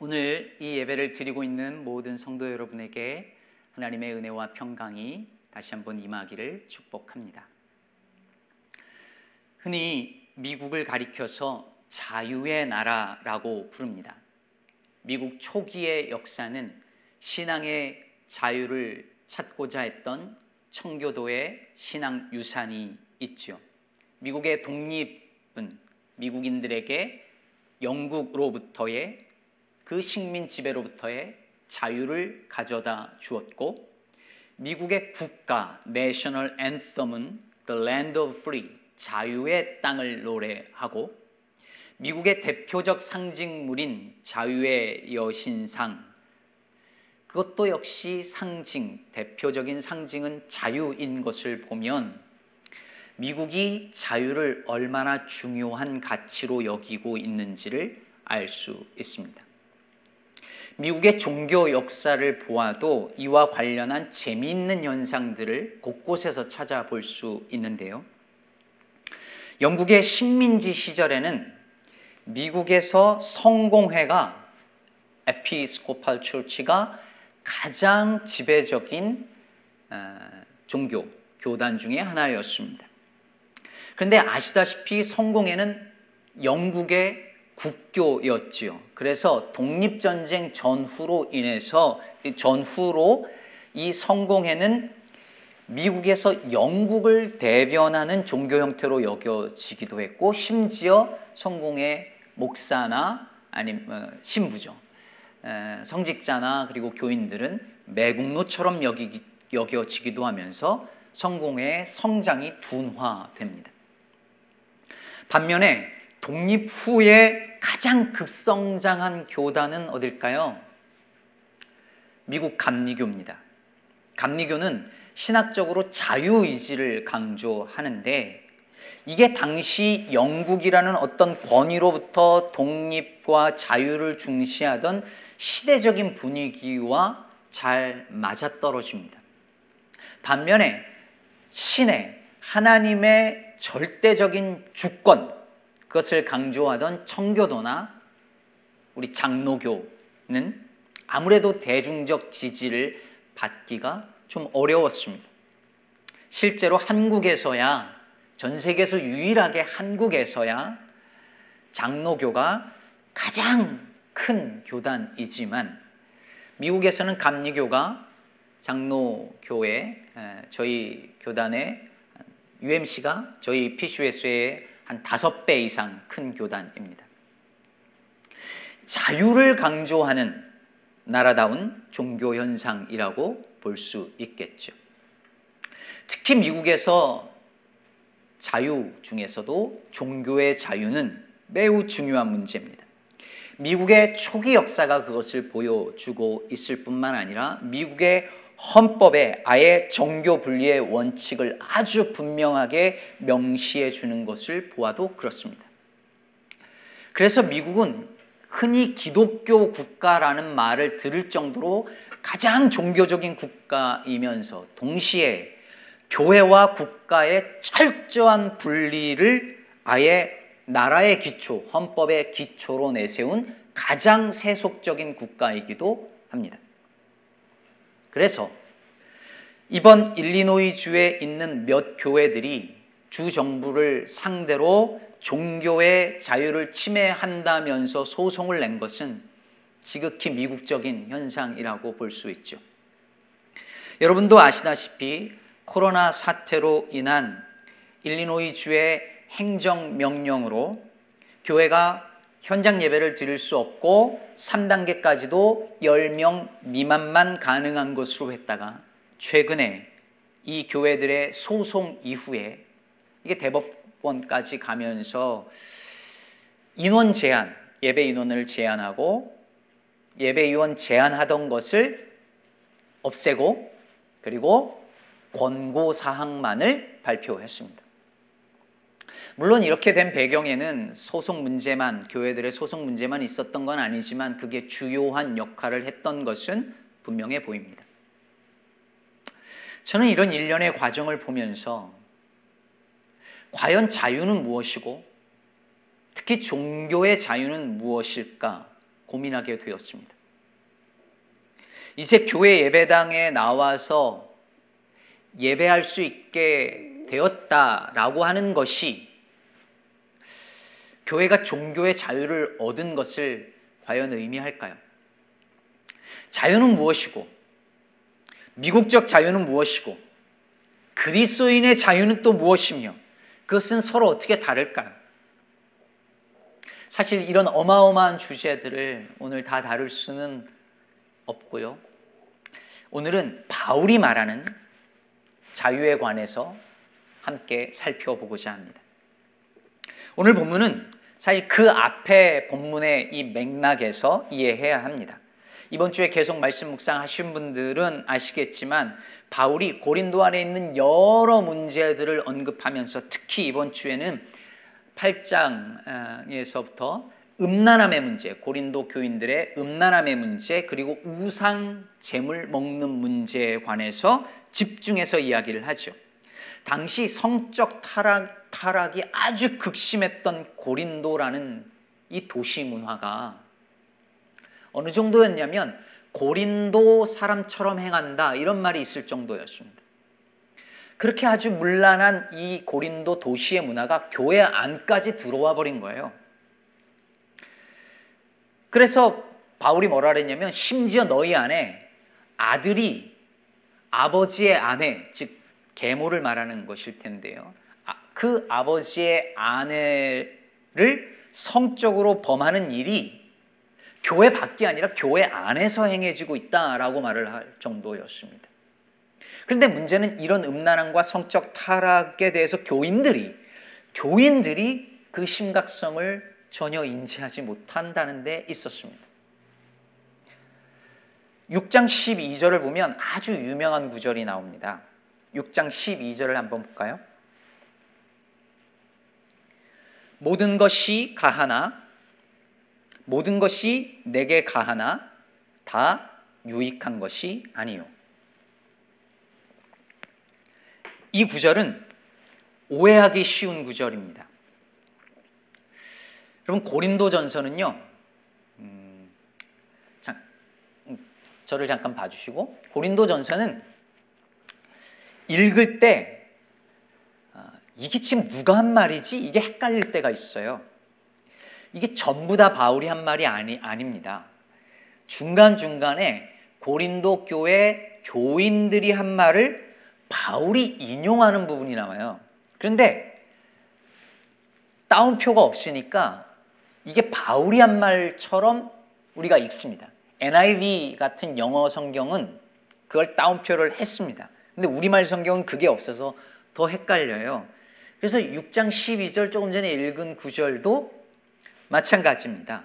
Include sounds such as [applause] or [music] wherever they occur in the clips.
오늘 이 예배를 드리고 있는 모든 성도 여러분에게 하나님의 은혜와 평강이 다시 한번 임하기를 축복합니다. 흔히 미국을 가리켜서 자유의 나라라고 부릅니다. 미국 초기의 역사는 신앙의 자유를 찾고자 했던 청교도의 신앙 유산이 있죠. 미국의 독립은 미국인들에게 영국으로부터의 그 식민 지배로부터의 자유를 가져다 주었고 미국의 국가 내셔널 앤썸은 The Land of Free 자유의 땅을 노래하고 미국의 대표적 상징물인 자유의 여신상 그것도 역시 상징 대표적인 상징은 자유인 것을 보면 미국이 자유를 얼마나 중요한 가치로 여기고 있는지를 알 수 있습니다. 미국의 종교 역사를 보아도 이와 관련한 재미있는 현상들을 곳곳에서 찾아볼 수 있는데요. 영국의 식민지 시절에는 미국에서 성공회가 에피스코팔 처치가 가장 지배적인 종교 교단 중의 하나였습니다. 그런데 아시다시피 성공회는 영국의 국교였지요. 그래서 독립전쟁 전후로 인해서 전후로 이 성공회는 미국에서 영국을 대변하는 종교 형태로 여겨지기도 했고 심지어 성공의 목사나 아니면 신부죠. 성직자나 그리고 교인들은 매국노처럼 여기, 여겨지기도 하면서 성공의 성장이 둔화됩니다. 반면에 독립 후에 가장 급성장한 교단은 어딜까요? 미국 감리교입니다. 감리교는 신학적으로 자유의지를 강조하는데 이게 당시 영국이라는 어떤 권위로부터 독립과 자유를 중시하던 시대적인 분위기와 잘 맞아떨어집니다. 반면에 신의 하나님의 절대적인 주권 그것을 강조하던 청교도나 우리 장로교는 아무래도 대중적 지지를 받기가 좀 어려웠습니다. 실제로 한국에서야 전 세계에서 유일하게 한국에서야 장로교가 가장 큰 교단이지만 미국에서는 감리교가 장로교회 저희 교단의 UMC가 저희 PCUS의 한 다섯 배 이상 큰 교단입니다. 자유를 강조하는 나라다운 종교 현상이라고 볼 수 있겠죠. 특히 미국에서 자유 중에서도 종교의 자유는 매우 중요한 문제입니다. 미국의 초기 역사가 그것을 보여주고 있을 뿐만 아니라 미국의 헌법에 아예 종교 분리의 원칙을 아주 분명하게 명시해 주는 것을 보아도 그렇습니다. 그래서 미국은 흔히 기독교 국가라는 말을 들을 정도로 가장 종교적인 국가이면서 동시에 교회와 국가의 철저한 분리를 아예 나라의 기초, 헌법의 기초로 내세운 가장 세속적인 국가이기도 합니다. 그래서 이번 일리노이 주에 있는 몇 교회들이 주 정부를 상대로 종교의 자유를 침해한다면서 소송을 낸 것은 지극히 미국적인 현상이라고 볼 수 있죠. 여러분도 아시다시피 코로나 사태로 인한 일리노이 주의 행정 명령으로 교회가 현장 예배를 드릴 수 없고 3단계까지도 10명 미만만 가능한 것으로 했다가 최근에 이 교회들의 소송 이후에 이게 대법원까지 가면서 인원 제한, 예배 인원을 제한하고 예배 인원 제한하던 것을 없애고 그리고 권고 사항만을 발표했습니다. 물론 이렇게 된 배경에는 소송 문제만 교회들의 소송 문제만 있었던 건 아니지만 그게 주요한 역할을 했던 것은 분명해 보입니다. 저는 이런 일련의 과정을 보면서 과연 자유는 무엇이고 특히 종교의 자유는 무엇일까 고민하게 되었습니다. 이제 교회 예배당에 나와서 예배할 수 있게 되었다라고 하는 것이 교회가 종교의 자유를 얻은 것을 과연 의미할까요? 자유는 무엇이고, 미국적 자유는 무엇이고, 그리스도인의 자유는 또 무엇이며, 그것은 서로 어떻게 다를까요? 사실 이런 어마어마한 주제들을 오늘 다 다룰 수는 없고요. 오늘은 바울이 말하는 자유에 관해서 함께 살펴보고자 합니다. 오늘 본문은 사실 그 앞에 본문의 이 맥락에서 이해해야 합니다. 이번 주에 계속 말씀 묵상하신 분들은 아시겠지만 바울이 고린도 안에 있는 여러 문제들을 언급하면서 특히 이번 주에는 8장에서부터 음란함의 문제, 고린도 교인들의 음란함의 문제, 그리고 우상 재물 먹는 문제에 관해서 집중해서 이야기를 하죠. 당시 성적 타락, 타락이 아주 극심했던 고린도라는 이 도시 문화가 어느 정도였냐면 고린도 사람처럼 행한다 이런 말이 있을 정도였습니다. 그렇게 아주 문란한 이 고린도 도시의 문화가 교회 안까지 들어와 버린 거예요. 그래서 바울이 뭐라 그랬냐면 심지어 너희 안에 아들이 아버지의 아내, 즉 계모를 말하는 것일 텐데요. 아, 그 아버지의 아내를 성적으로 범하는 일이 교회 밖이 아니라 교회 안에서 행해지고 있다라고 말을 할 정도였습니다. 그런데 문제는 이런 음란함과 성적 타락에 대해서 교인들이 교인들이 그 심각성을 전혀 인지하지 못한다는 데 있었습니다. 6장 12절을 보면 아주 유명한 구절이 나옵니다. 6장 12절을 한번 볼까요? 모든 것이 가하나 모든 것이 내게 가하나 다 유익한 것이 아니요. 이 구절은 오해하기 쉬운 구절입니다. 여러분 고린도전서는요. 음, 자, 음, 저를 잠깐 봐주시고 고린도전서는 읽을 때 아, 이게 지금 누가 한 말이지 이게 헷갈릴 때가 있어요. 이게 전부 다 바울이 한 말이 아니 아닙니다. 중간 중간에 고린도 교회 교인들이 한 말을 바울이 인용하는 부분이 나와요. 그런데 따옴표가 없으니까 이게 바울이 한 말처럼 우리가 읽습니다. NIV 같은 영어 성경은 그걸 따옴표를 했습니다. 근데 우리말 성경은 그게 없어서 더 헷갈려요. 그래서 6장 12절 조금 전에 읽은 구절도 마찬가지입니다.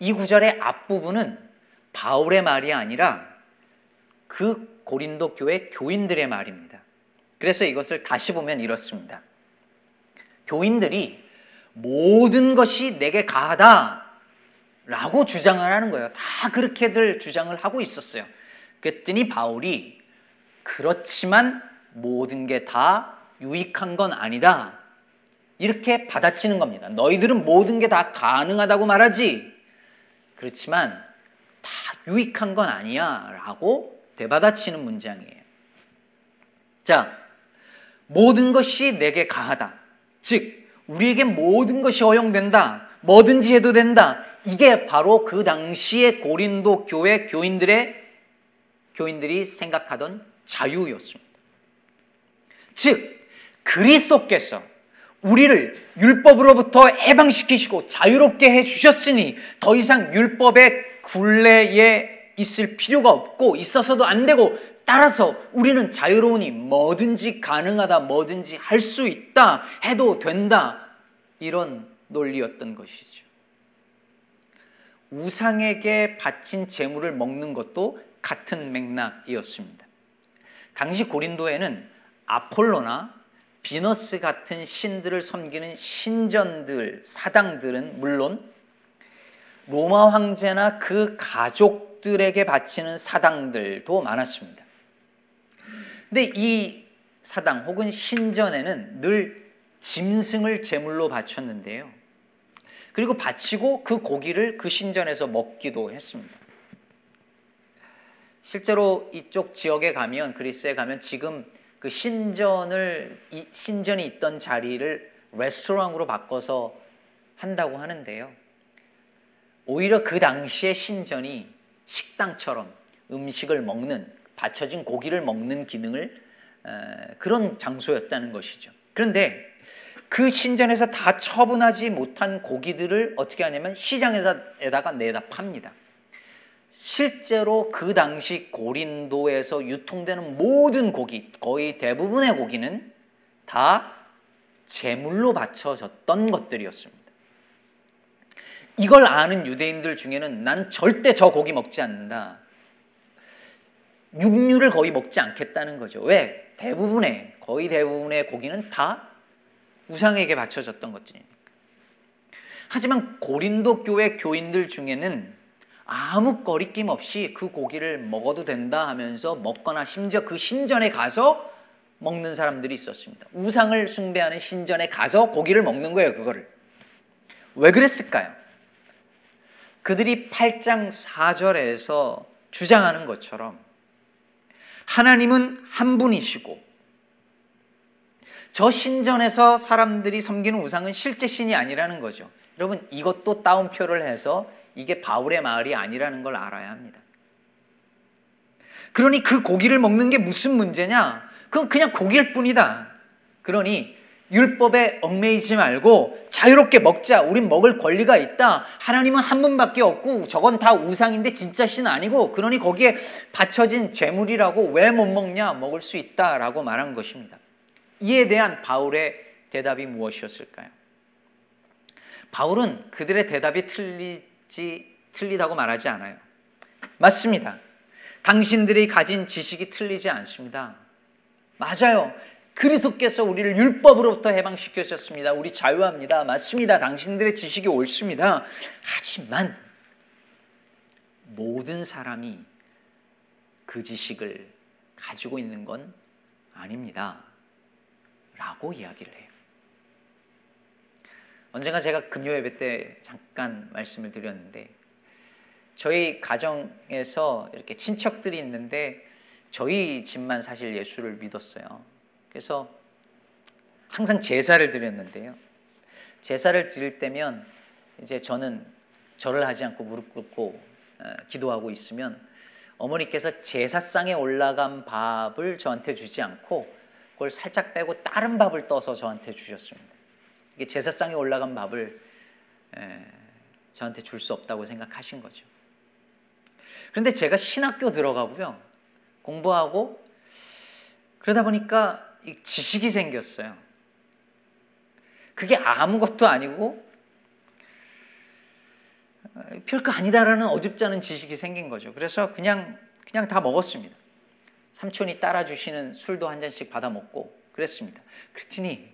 이 구절의 앞부분은 바울의 말이 아니라 그 고린도 교회 교인들의 말입니다. 그래서 이것을 다시 보면 이렇습니다. 교인들이 모든 것이 내게 가하다. 라고 주장을 하는 거예요. 다 그렇게들 주장을 하고 있었어요. 그랬더니 바울이 그렇지만 모든 게 다 유익한 건 아니다. 이렇게 받아치는 겁니다. 너희들은 모든 게 다 가능하다고 말하지. 그렇지만 다 유익한 건 아니야. 라고 되받아치는 문장이에요. 자, 모든 것이 내게 가하다. 즉, 우리에게 모든 것이 허용된다. 뭐든지 해도 된다. 이게 바로 그 당시의 고린도 교회 교인들의 교인들이 생각하던 자유였습니다. 즉 그리스도께서 우리를 율법으로부터 해방시키시고 자유롭게 해 주셨으니 더 이상 율법의 굴레에 있을 필요가 없고 있어서도 안 되고 따라서 우리는 자유로우니 뭐든지 가능하다, 뭐든지 할 수 있다, 해도 된다. 이런 논리였던 것이죠. 우상에게 바친 재물을 먹는 것도 같은 맥락이었습니다. 당시 고린도에는 아폴로나 비너스 같은 신들을 섬기는 신전들, 사당들은 물론 로마 황제나 그 가족들에게 바치는 사당들도 많았습니다. 근데 이 사당 혹은 신전에는 늘 짐승을 제물로 바쳤는데요. 그리고 바치고 그 고기를 그 신전에서 먹기도 했습니다. 실제로 이쪽 지역에 가면 그리스에 가면 지금 그 신전을 신전이 있던 자리를 레스토랑으로 바꿔서 한다고 하는데요. 오히려 그 당시의 신전이 식당처럼 음식을 먹는 받쳐진 고기를 먹는 기능을 그런 장소였다는 것이죠. 그런데 그 신전에서 다 처분하지 못한 고기들을 어떻게 하냐면 시장에다가 내다 팝니다. 실제로 그 당시 고린도에서 유통되는 모든 고기, 거의 대부분의 고기는 다 제물로 바쳐졌던 것들이었습니다. 이걸 아는 유대인들 중에는 난 절대 저 고기 먹지 않는다. 육류를 거의 먹지 않겠다는 거죠. 왜? 대부분의, 거의 대부분의 고기는 다 우상에게 바쳐졌던 것들이니까. 하지만 고린도 교회 교인들 중에는 아무 거리낌 없이 그 고기를 먹어도 된다 하면서 먹거나 심지어 그 신전에 가서 먹는 사람들이 있었습니다. 우상을 숭배하는 신전에 가서 고기를 먹는 거예요, 그거를. 왜 그랬을까요? 그들이 8장 4절에서 주장하는 것처럼 하나님은 한 분이시고 저 신전에서 사람들이 섬기는 우상은 실제 신이 아니라는 거죠. 여러분 이것도 따옴표를 해서 이게 바울의 마을이 아니라는 걸 알아야 합니다. 그러니 그 고기를 먹는 게 무슨 문제냐? 그건 그냥 고기일 뿐이다. 그러니 율법에 얽매이지 말고 자유롭게 먹자. 우린 먹을 권리가 있다. 하나님은 한 분밖에 없고 저건 다 우상인데 진짜 신 아니고 그러니 거기에 바쳐진 재물이라고 왜 못 먹냐? 먹을 수 있다라고 말한 것입니다. 이에 대한 바울의 대답이 무엇이었을까요? 바울은 그들의 대답이 틀리지 틀리다고 말하지 않아요. 맞습니다. 당신들이 가진 지식이 틀리지 않습니다. 맞아요. 그리스도께서 우리를 율법으로부터 해방시켜주셨습니다. 우리 자유합니다. 맞습니다. 당신들의 지식이 옳습니다. 하지만 모든 사람이 그 지식을 가지고 있는 건 아닙니다. 라고 이야기를 해요. 언젠가 제가 금요 예배 때 잠깐 말씀을 드렸는데 저희 가정에서 이렇게 친척들이 있는데 저희 집만 사실 예수를 믿었어요. 그래서 항상 제사를 드렸는데요. 제사를 드릴 때면 이제 저는 절을 하지 않고 무릎 꿇고 어, 기도하고 있으면 어머니께서 제사상에 올라간 밥을 저한테 주지 않고 그걸 살짝 빼고 다른 밥을 떠서 저한테 주셨습니다. 이게 제사상에 올라간 밥을 저한테 줄 수 없다고 생각하신 거죠. 그런데 제가 신학교 들어가고요. 공부하고 그러다 보니까 지식이 생겼어요. 그게 아무것도 아니고 별거 아니다라는 어줍지 않은 지식이 생긴 거죠. 그래서 그냥 그냥 다 먹었습니다. 삼촌이 따라주시는 술도 한 잔씩 받아 먹고 그랬습니다. 그랬더니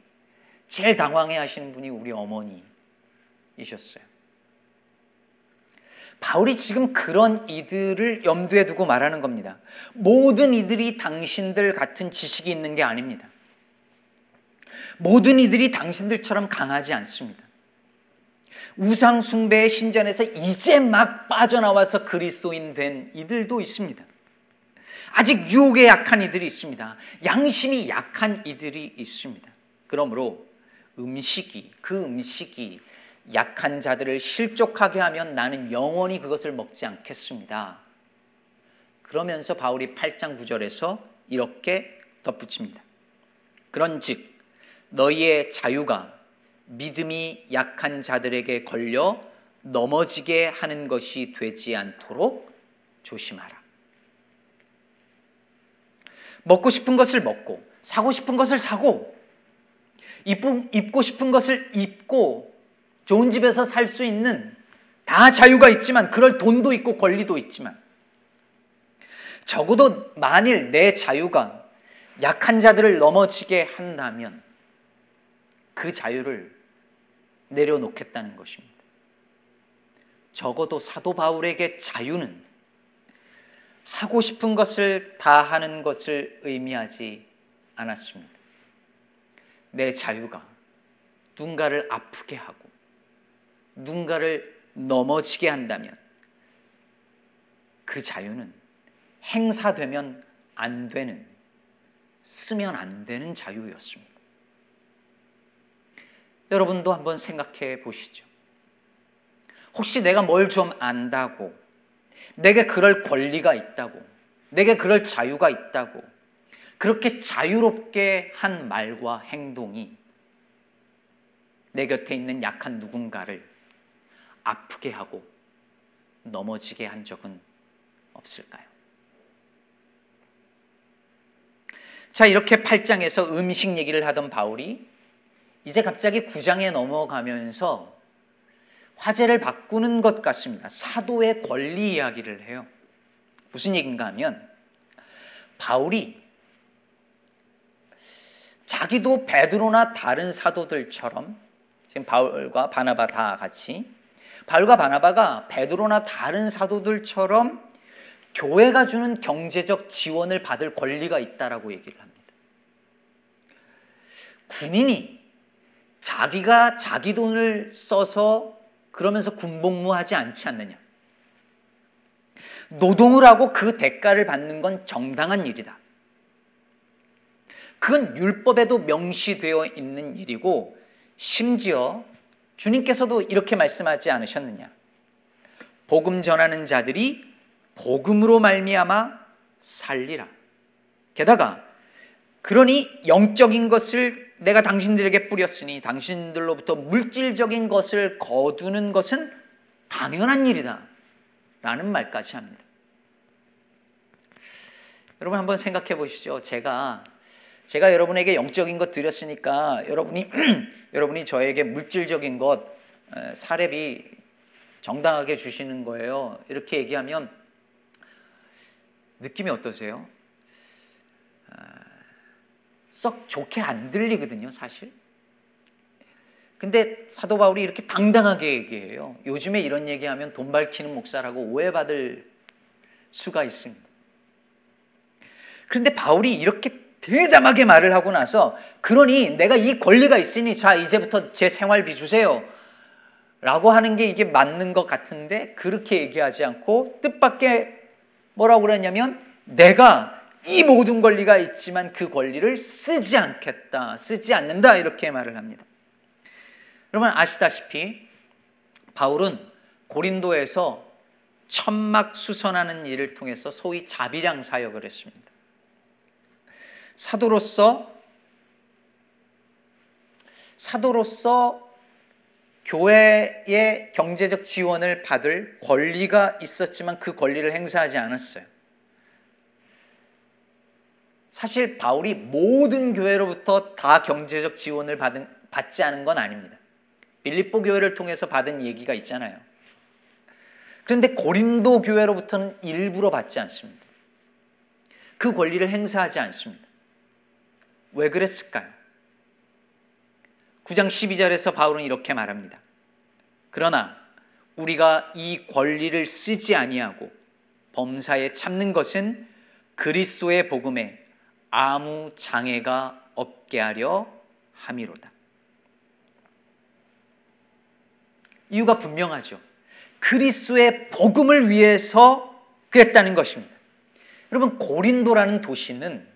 제일 당황해 하시는 분이 우리 어머니이셨어요. 바울이 지금 그런 이들을 염두에 두고 말하는 겁니다. 모든 이들이 당신들 같은 지식이 있는 게 아닙니다. 모든 이들이 당신들처럼 강하지 않습니다. 우상숭배의 신전에서 이제 막 빠져나와서 그리스도인 된 이들도 있습니다. 아직 유혹에 약한 이들이 있습니다. 양심이 약한 이들이 있습니다. 그러므로 음식이, 그 음식이 약한 자들을 실족하게 하면 나는 영원히 그것을 먹지 않겠습니다. 그러면서 바울이 8장 9절에서 이렇게 덧붙입니다. 그런즉 너희의 자유가 믿음이 약한 자들에게 걸려 넘어지게 하는 것이 되지 않도록 조심하라. 먹고 싶은 것을 먹고 사고 싶은 것을 사고 입고, 싶은 것을 입고 좋은 집에서 살 수 있는 다 자유가 있지만 그럴 돈도 있고 권리도 있지만 적어도 만일 내 자유가 약한 자들을 넘어지게 한다면 그 자유를 내려놓겠다는 것입니다. 적어도 사도 바울에게 자유는 하고 싶은 것을 다 하는 것을 의미하지 않았습니다. 내 자유가 누군가를 아프게 하고 누군가를 넘어지게 한다면 그 자유는 행사되면 안 되는, 쓰면 안 되는 자유였습니다. 여러분도 한번 생각해 보시죠. 혹시 내가 뭘 좀 안다고, 내게 그럴 권리가 있다고, 내게 그럴 자유가 있다고, 그렇게 자유롭게 한 말과 행동이 내 곁에 있는 약한 누군가를 아프게 하고 넘어지게 한 적은 없을까요? 자, 이렇게 8장에서 음식 얘기를 하던 바울이 이제 갑자기 9장에 넘어가면서 화제를 바꾸는 것 같습니다. 사도의 권리 이야기를 해요. 무슨 얘기인가 하면 바울이 자기도 베드로나 다른 사도들처럼 지금 바울과 바나바 다 같이 바울과 바나바가 베드로나 다른 사도들처럼 교회가 주는 경제적 지원을 받을 권리가 있다라고 얘기를 합니다. 군인이 자기가 자기 돈을 써서 그러면서 군복무하지 않지 않느냐. 노동을 하고 그 대가를 받는 건 정당한 일이다. 그건 율법에도 명시되어 있는 일이고 심지어 주님께서도 이렇게 말씀하지 않으셨느냐? 복음 전하는 자들이 복음으로 말미암아 살리라. 게다가 그러니 영적인 것을 내가 당신들에게 뿌렸으니 당신들로부터 물질적인 것을 거두는 것은 당연한 일이다. 라는 말까지 합니다. 여러분 한번 생각해 보시죠. 제가 제가 여러분에게 영적인 것 드렸으니까 여러분이 [clears throat] 여러분이 저에게 물질적인 것 사례비 정당하게 주시는 거예요. 이렇게 얘기하면 느낌이 어떠세요? 아, 썩 좋게 안 들리거든요, 사실. 근데 사도 바울이 이렇게 당당하게 얘기해요. 요즘에 이런 얘기하면 돈 밝히는 목사라고 오해받을 수가 있습니다. 그런데 바울이 이렇게 대담하게 말을 하고 나서 그러니 내가 이 권리가 있으니 자 이제부터 제 생활비 주세요. 라고 하는 게 이게 맞는 것 같은데 그렇게 얘기하지 않고 뜻밖의 뭐라고 그랬냐면 내가 이 모든 권리가 있지만 그 권리를 쓰지 않겠다, 쓰지 않는다 이렇게 말을 합니다. 여러분 아시다시피 바울은 고린도에서 천막 수선하는 일을 통해서 소위 자비량 사역을 했습니다. 사도로서 사도로서 교회의 경제적 지원을 받을 권리가 있었지만 그 권리를 행사하지 않았어요. 사실 바울이 모든 교회로부터 다 경제적 지원을 받은, 받지 않은 건 아닙니다. 빌립보 교회를 통해서 받은 얘기가 있잖아요. 그런데 고린도 교회로부터는 일부러 받지 않습니다. 그 권리를 행사하지 않습니다. 왜 그랬을까요? 9장 12절에서 바울은 이렇게 말합니다. 그러나 우리가 이 권리를 쓰지 아니하고 범사에 참는 것은 그리스도의 복음에 아무 장애가 없게 하려 함이로다. 이유가 분명하죠. 그리스도의 복음을 위해서 그랬다는 것입니다. 여러분 고린도라는 도시는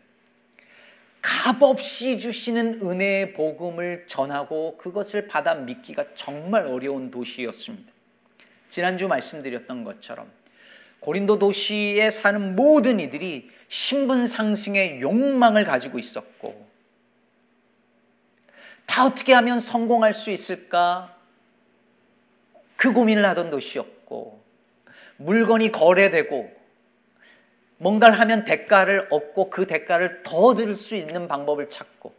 값없이 주시는 은혜의 복음을 전하고 그것을 받아 믿기가 정말 어려운 도시였습니다. 지난주 말씀드렸던 것처럼 고린도 도시에 사는 모든 이들이 신분 상승의 욕망을 가지고 있었고 다 어떻게 하면 성공할 수 있을까? 그 고민을 하던 도시였고 물건이 거래되고 뭔가를 하면 대가를 얻고 그 대가를 더들수 있는 방법을 찾고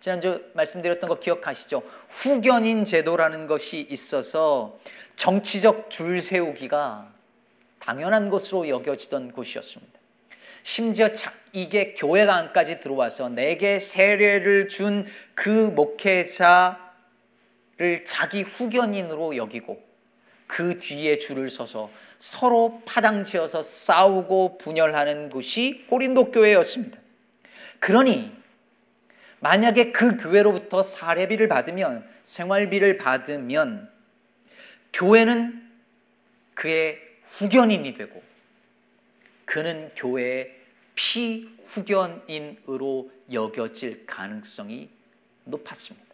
지난주 말씀드렸던 거 기억하시죠? 후견인 제도라는 것이 있어서 정치적 줄 세우기가 당연한 것으로 여겨지던 곳이었습니다. 심지어 이게 교회가 안까지 들어와서 내게 세례를 준 그 목회자를 자기 후견인으로 여기고 그 뒤에 줄을 서서 서로 파당지어서 싸우고 분열하는 곳이 고린도 교회였습니다. 그러니 만약에 그 교회로부터 사례비를 받으면 생활비를 받으면 교회는 그의 후견인이 되고 그는 교회의 피후견인으로 여겨질 가능성이 높았습니다.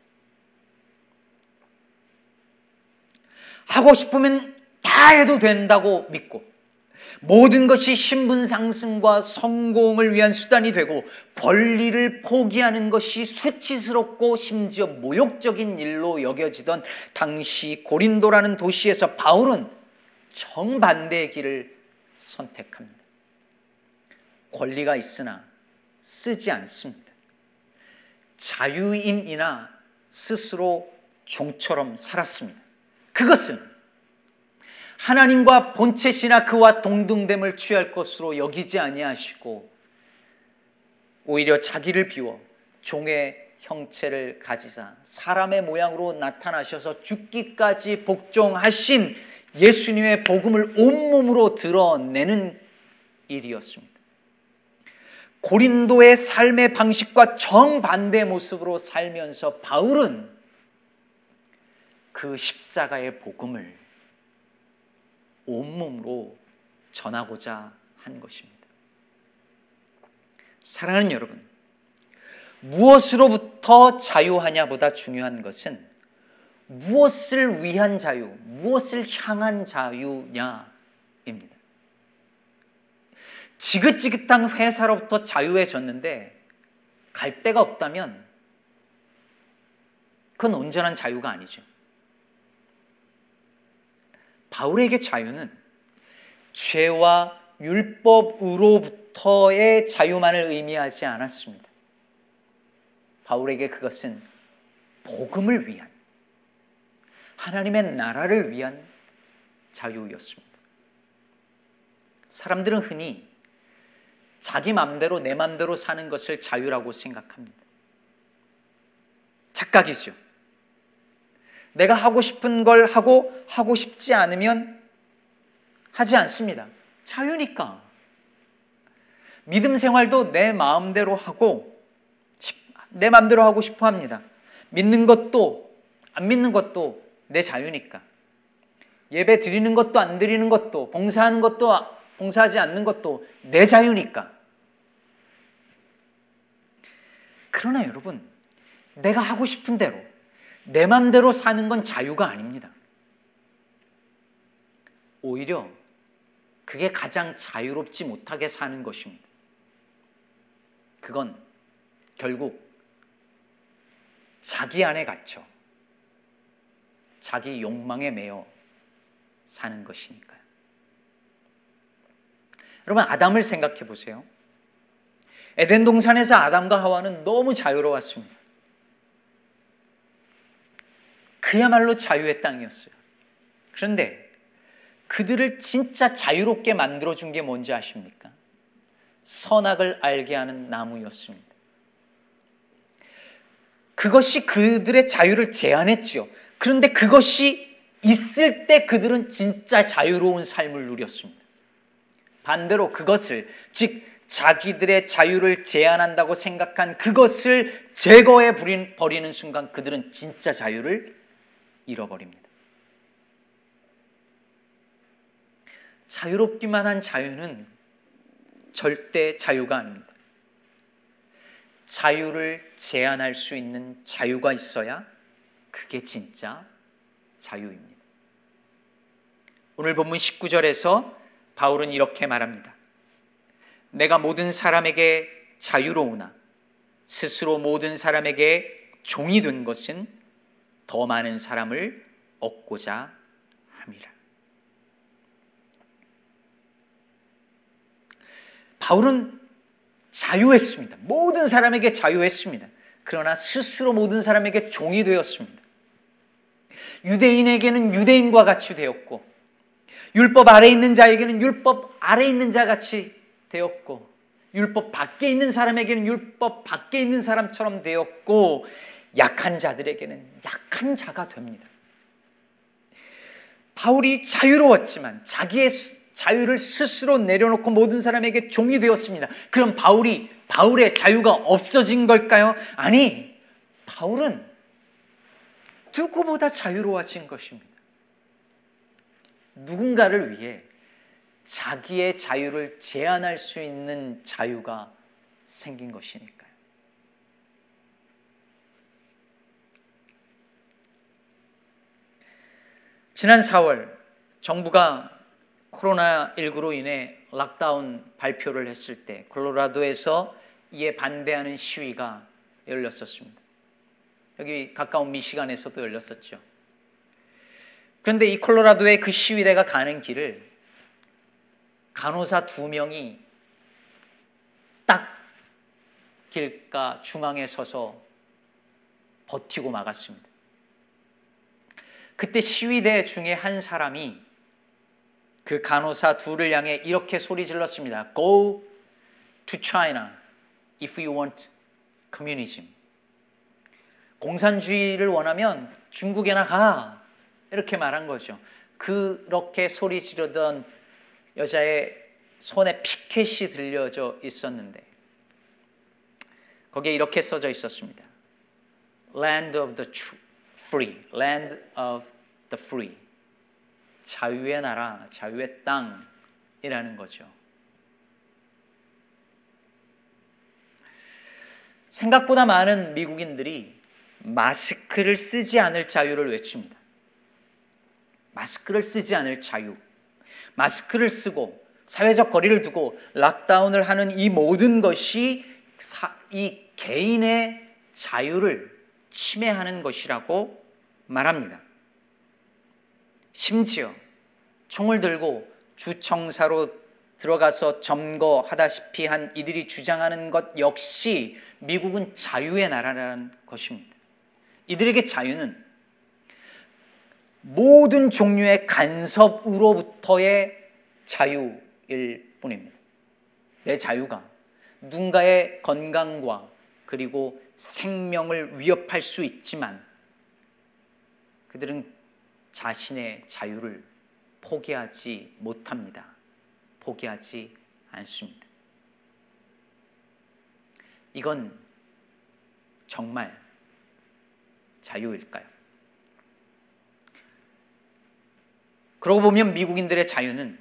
하고 싶으면 다 해도 된다고 믿고 모든 것이 신분 상승과 성공을 위한 수단이 되고 권리를 포기하는 것이 수치스럽고 심지어 모욕적인 일로 여겨지던 당시 고린도라는 도시에서 바울은 정반대의 길을 선택합니다. 권리가 있으나 쓰지 않습니다. 자유인이나 스스로 종처럼 살았습니다. 그것은 하나님과 본체시나 그와 동등됨을 취할 것으로 여기지 아니하시고 오히려 자기를 비워 종의 형체를 가지사 사람의 모양으로 나타나셔서 죽기까지 복종하신 예수님의 복음을 온몸으로 드러내는 일이었습니다. 고린도의 삶의 방식과 정반대 모습으로 살면서 바울은 그 십자가의 복음을 온몸으로 전하고자 한 것입니다. 사랑하는 여러분, 무엇으로부터 자유하냐보다 중요한 것은 무엇을 위한 자유, 무엇을 향한 자유냐입니다. 지긋지긋한 회사로부터 자유해졌는데 갈 데가 없다면 그건 온전한 자유가 아니죠. 바울에게 자유는 죄와 율법으로부터의 자유만을 의미하지 않았습니다. 바울에게 그것은 복음을 위한 하나님의 나라를 위한 자유였습니다. 사람들은 흔히 자기 맘대로 내 맘대로 사는 것을 자유라고 생각합니다. 착각이죠. 내가 하고 싶은 걸 하고 하고 싶지 않으면 하지 않습니다. 자유니까. 믿음 생활도 내 마음대로 하고 내 마음대로 하고 싶어 합니다. 믿는 것도 안 믿는 것도 내 자유니까. 예배 드리는 것도 안 드리는 것도 봉사하는 것도 봉사하지 않는 것도 내 자유니까. 그러나 여러분, 내가 하고 싶은 대로 내 맘대로 사는 건 자유가 아닙니다. 오히려 그게 가장 자유롭지 못하게 사는 것입니다. 그건 결국 자기 안에 갇혀 자기 욕망에 매여 사는 것이니까요. 여러분, 아담을 생각해 보세요. 에덴 동산에서 아담과 하와는 너무 자유로웠습니다. 그야말로 자유의 땅이었어요. 그런데 그들을 진짜 자유롭게 만들어준 게 뭔지 아십니까? 선악을 알게 하는 나무였습니다. 그것이 그들의 자유를 제한했지요. 그런데 그것이 있을 때 그들은 진짜 자유로운 삶을 누렸습니다. 반대로 그것을, 즉, 자기들의 자유를 제한한다고 생각한 그것을 제거해 버리는 순간 그들은 진짜 자유를 잃어버립니다. 자유롭기만 한 자유는 절대 자유가 아닙니다. 자유를 제한할 수 있는 자유가 있어야 그게 진짜 자유입니다. 오늘 본문 19절에서 바울은 이렇게 말합니다. 내가 모든 사람에게 자유로우나 스스로 모든 사람에게 종이 된 것은 더 많은 사람을 얻고자 함이라. 바울은 자유했습니다. 모든 사람에게 자유했습니다. 그러나 스스로 모든 사람에게 종이 되었습니다. 유대인에게는 유대인과 같이 되었고 율법 아래 있는 자에게는 율법 아래 있는 자 같이 되었고 율법 밖에 있는 사람에게는 율법 밖에 있는 사람처럼 되었고 약한 자들에게는 약한 자가 됩니다. 바울이 자유로웠지만 자기의 자유를 스스로 내려놓고 모든 사람에게 종이 되었습니다. 그럼 바울이 바울의 자유가 없어진 걸까요? 아니, 바울은 누구보다 자유로워진 것입니다. 누군가를 위해 자기의 자유를 제한할 수 있는 자유가 생긴 것이니까요. 지난 4월 정부가 코로나19로 인해 락다운 발표를 했을 때 콜로라도에서 이에 반대하는 시위가 열렸었습니다. 여기 가까운 미시간에서도 열렸었죠. 그런데 이 콜로라도의 그 시위대가 가는 길을 간호사 두 명이 딱 길가 중앙에 서서 버티고 막았습니다. 그때 시위대 중에 한 사람이 그 간호사 둘을 향해 이렇게 소리 질렀습니다. Go to China if you want communism. 공산주의를 원하면 중국에나 가. 이렇게 말한 거죠. 그렇게 소리 지르던 여자의 손에 피켓이 들려져 있었는데 거기에 이렇게 써져 있었습니다. Land of the free, land of the free. 자유의 나라, 자유의 땅이라는 거죠. 생각보다 많은 미국인들이 마스크를 쓰지 않을 자유를 외칩니다. 마스크를 쓰지 않을 자유. 마스크를 쓰고 사회적 거리를 두고 락다운을 하는 이 모든 것이 이 개인의 자유를 침해하는 것이라고 말합니다. 심지어 총을 들고 주청사로 들어가서 점거하다시피 한 이들이 주장하는 것 역시 미국은 자유의 나라라는 것입니다. 이들에게 자유는 모든 종류의 간섭으로부터의 자유일 뿐입니다. 내 자유가 누군가의 건강과 그리고 생명을 위협할 수 있지만 그들은 자신의 자유를 포기하지 못합니다. 포기하지 않습니다. 이건 정말 자유일까요? 그러고 보면 미국인들의 자유는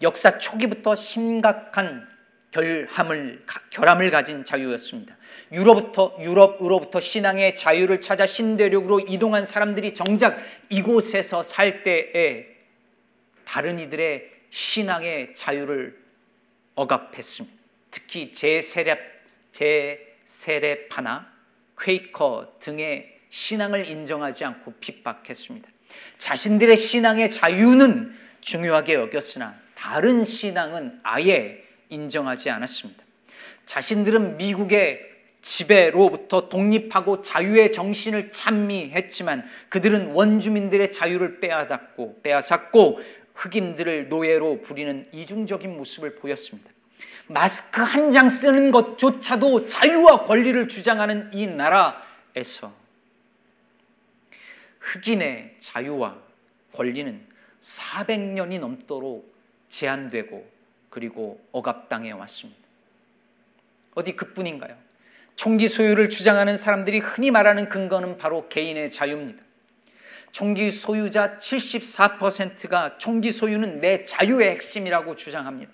역사 초기부터 심각한 결함을 결함을 가진 자유였습니다. 유럽부터 유럽으로부터 신앙의 자유를 찾아 신대륙으로 이동한 사람들이 정작 이곳에서 살 때에 다른 이들의 신앙의 자유를 억압했습니다. 특히 제세례 제세례파나 퀘이커 등의 신앙을 인정하지 않고 핍박했습니다. 자신들의 신앙의 자유는 중요하게 여겼으나 다른 신앙은 아예 인정하지 않았습니다. 자신들은 미국의 지배로부터 독립하고 자유의 정신을 찬미했지만 그들은 원주민들의 자유를 빼앗았고 빼앗았고 흑인들을 노예로 부리는 이중적인 모습을 보였습니다. 마스크 한 장 쓰는 것조차도 자유와 권리를 주장하는 이 나라에서 흑인의 자유와 권리는 400년이 넘도록 제한되고 그리고 억압당해 왔습니다. 어디 그뿐인가요? 총기 소유를 주장하는 사람들이 흔히 말하는 근거는 바로 개인의 자유입니다. 총기 소유자 74%가 총기 소유는 내 자유의 핵심이라고 주장합니다.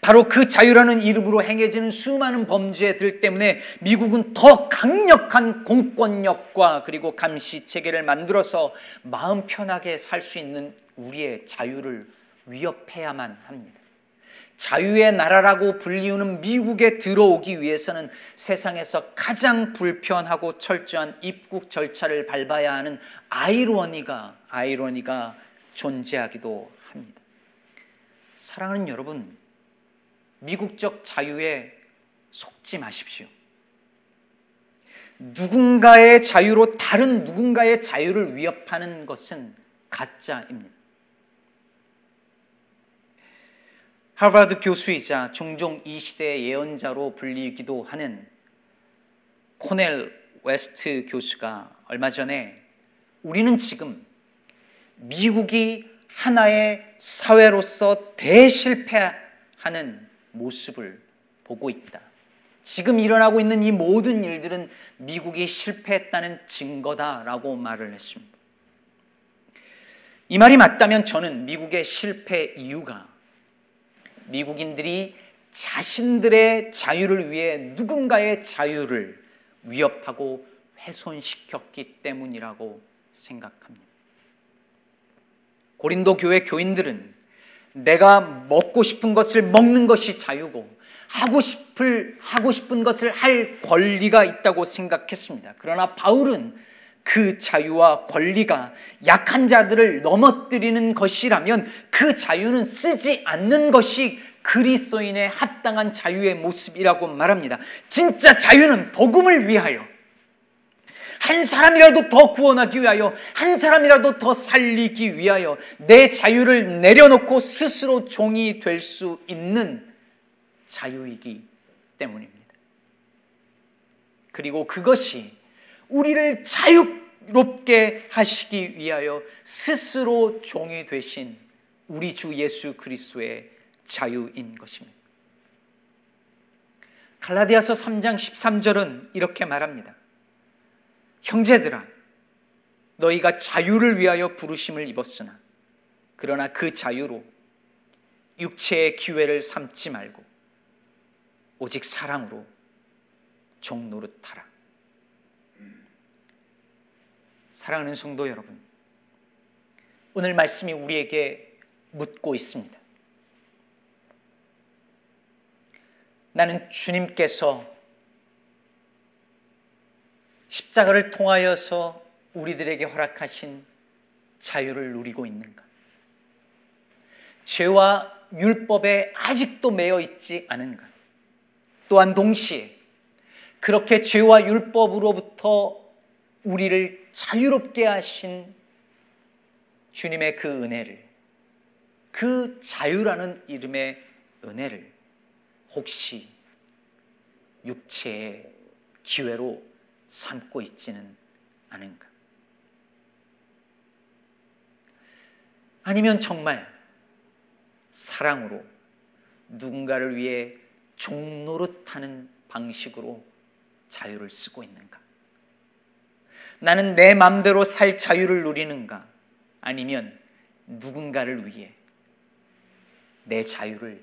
바로 그 자유라는 이름으로 행해지는 수많은 범죄들 때문에 미국은 더 강력한 공권력과 그리고 감시 체계를 만들어서 마음 편하게 살 수 있는 우리의 자유를 위협해야만 합니다. 자유의 나라라고 불리우는 미국에 들어오기 위해서는 세상에서 가장 불편하고 철저한 입국 절차를 밟아야 하는 아이러니가 아이러니가 존재하기도 합니다. 사랑하는 여러분, 미국적 자유에 속지 마십시오. 누군가의 자유로 다른 누군가의 자유를 위협하는 것은 가짜입니다. 하버드 교수이자 종종 이 시대의 예언자로 불리기도 하는 코넬 웨스트 교수가 얼마 전에 우리는 지금 미국이 하나의 사회로서 대실패하는 모습을 보고 있다. 지금 일어나고 있는 이 모든 일들은 미국이 실패했다는 증거다라고 말을 했습니다. 이 말이 맞다면 저는 미국의 실패 이유가 미국인들이 자신들의 자유를 위해 누군가의 자유를 위협하고 훼손시켰기 때문이라고 생각합니다. 고린도 교회 교인들은 내가 먹고 싶은 것을 먹는 것이 자유고 하고 싶을 하고 싶은 것을 할 권리가 있다고 생각했습니다. 그러나 바울은 그 자유와 권리가 약한 자들을 넘어뜨리는 것이라면 그 자유는 쓰지 않는 것이 그리스도인의 합당한 자유의 모습이라고 말합니다. 진짜 자유는 복음을 위하여 한 사람이라도 더 구원하기 위하여 한 사람이라도 더 살리기 위하여 내 자유를 내려놓고 스스로 종이 될 수 있는 자유이기 때문입니다. 그리고 그것이 우리를 자유롭게 하시기 위하여 스스로 종이 되신 우리 주 예수 그리스도의 자유인 것입니다. 갈라디아서 3장 13절은 이렇게 말합니다. 형제들아 너희가 자유를 위하여 부르심을 입었으나 그러나 그 자유로 육체의 기회를 삼지 말고 오직 사랑으로 종 노릇하라. 사랑하는 성도 여러분, 오늘 말씀이 우리에게 묻고 있습니다. 나는 주님께서 십자가를 통하여서 우리들에게 허락하신 자유를 누리고 있는가? 죄와 율법에 아직도 매여 있지 않은가? 또한 동시에 그렇게 죄와 율법으로부터 우리를 자유롭게 하신 주님의 그 은혜를 그 자유라는 이름의 은혜를 혹시 육체의 기회로 삼고 있지는 않은가? 아니면 정말 사랑으로 누군가를 위해 종노릇하는 방식으로 자유를 쓰고 있는가? 나는 내 마음대로 살 자유를 누리는가? 아니면 누군가를 위해 내 자유를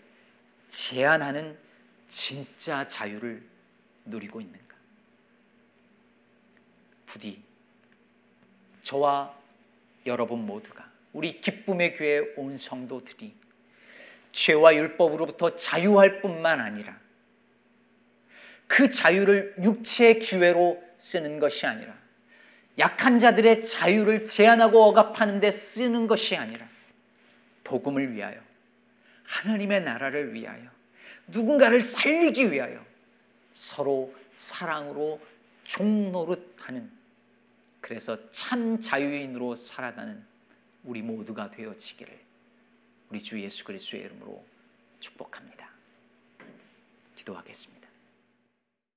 제한하는 진짜 자유를 누리고 있는가? 부디 저와 여러분 모두가 우리 기쁨의 교회 온 성도들이 죄와 율법으로부터 자유할 뿐만 아니라 그 자유를 육체의 기회로 쓰는 것이 아니라 약한 자들의 자유를 제한하고 억압하는 데 쓰는 것이 아니라 복음을 위하여 하나님의 나라를 위하여 누군가를 살리기 위하여 서로 사랑으로 종노릇하는 그래서 참 자유인으로 살아가는 우리 모두가 되어지기를 우리 주 예수 그리스도의 이름으로 축복합니다. 기도하겠습니다.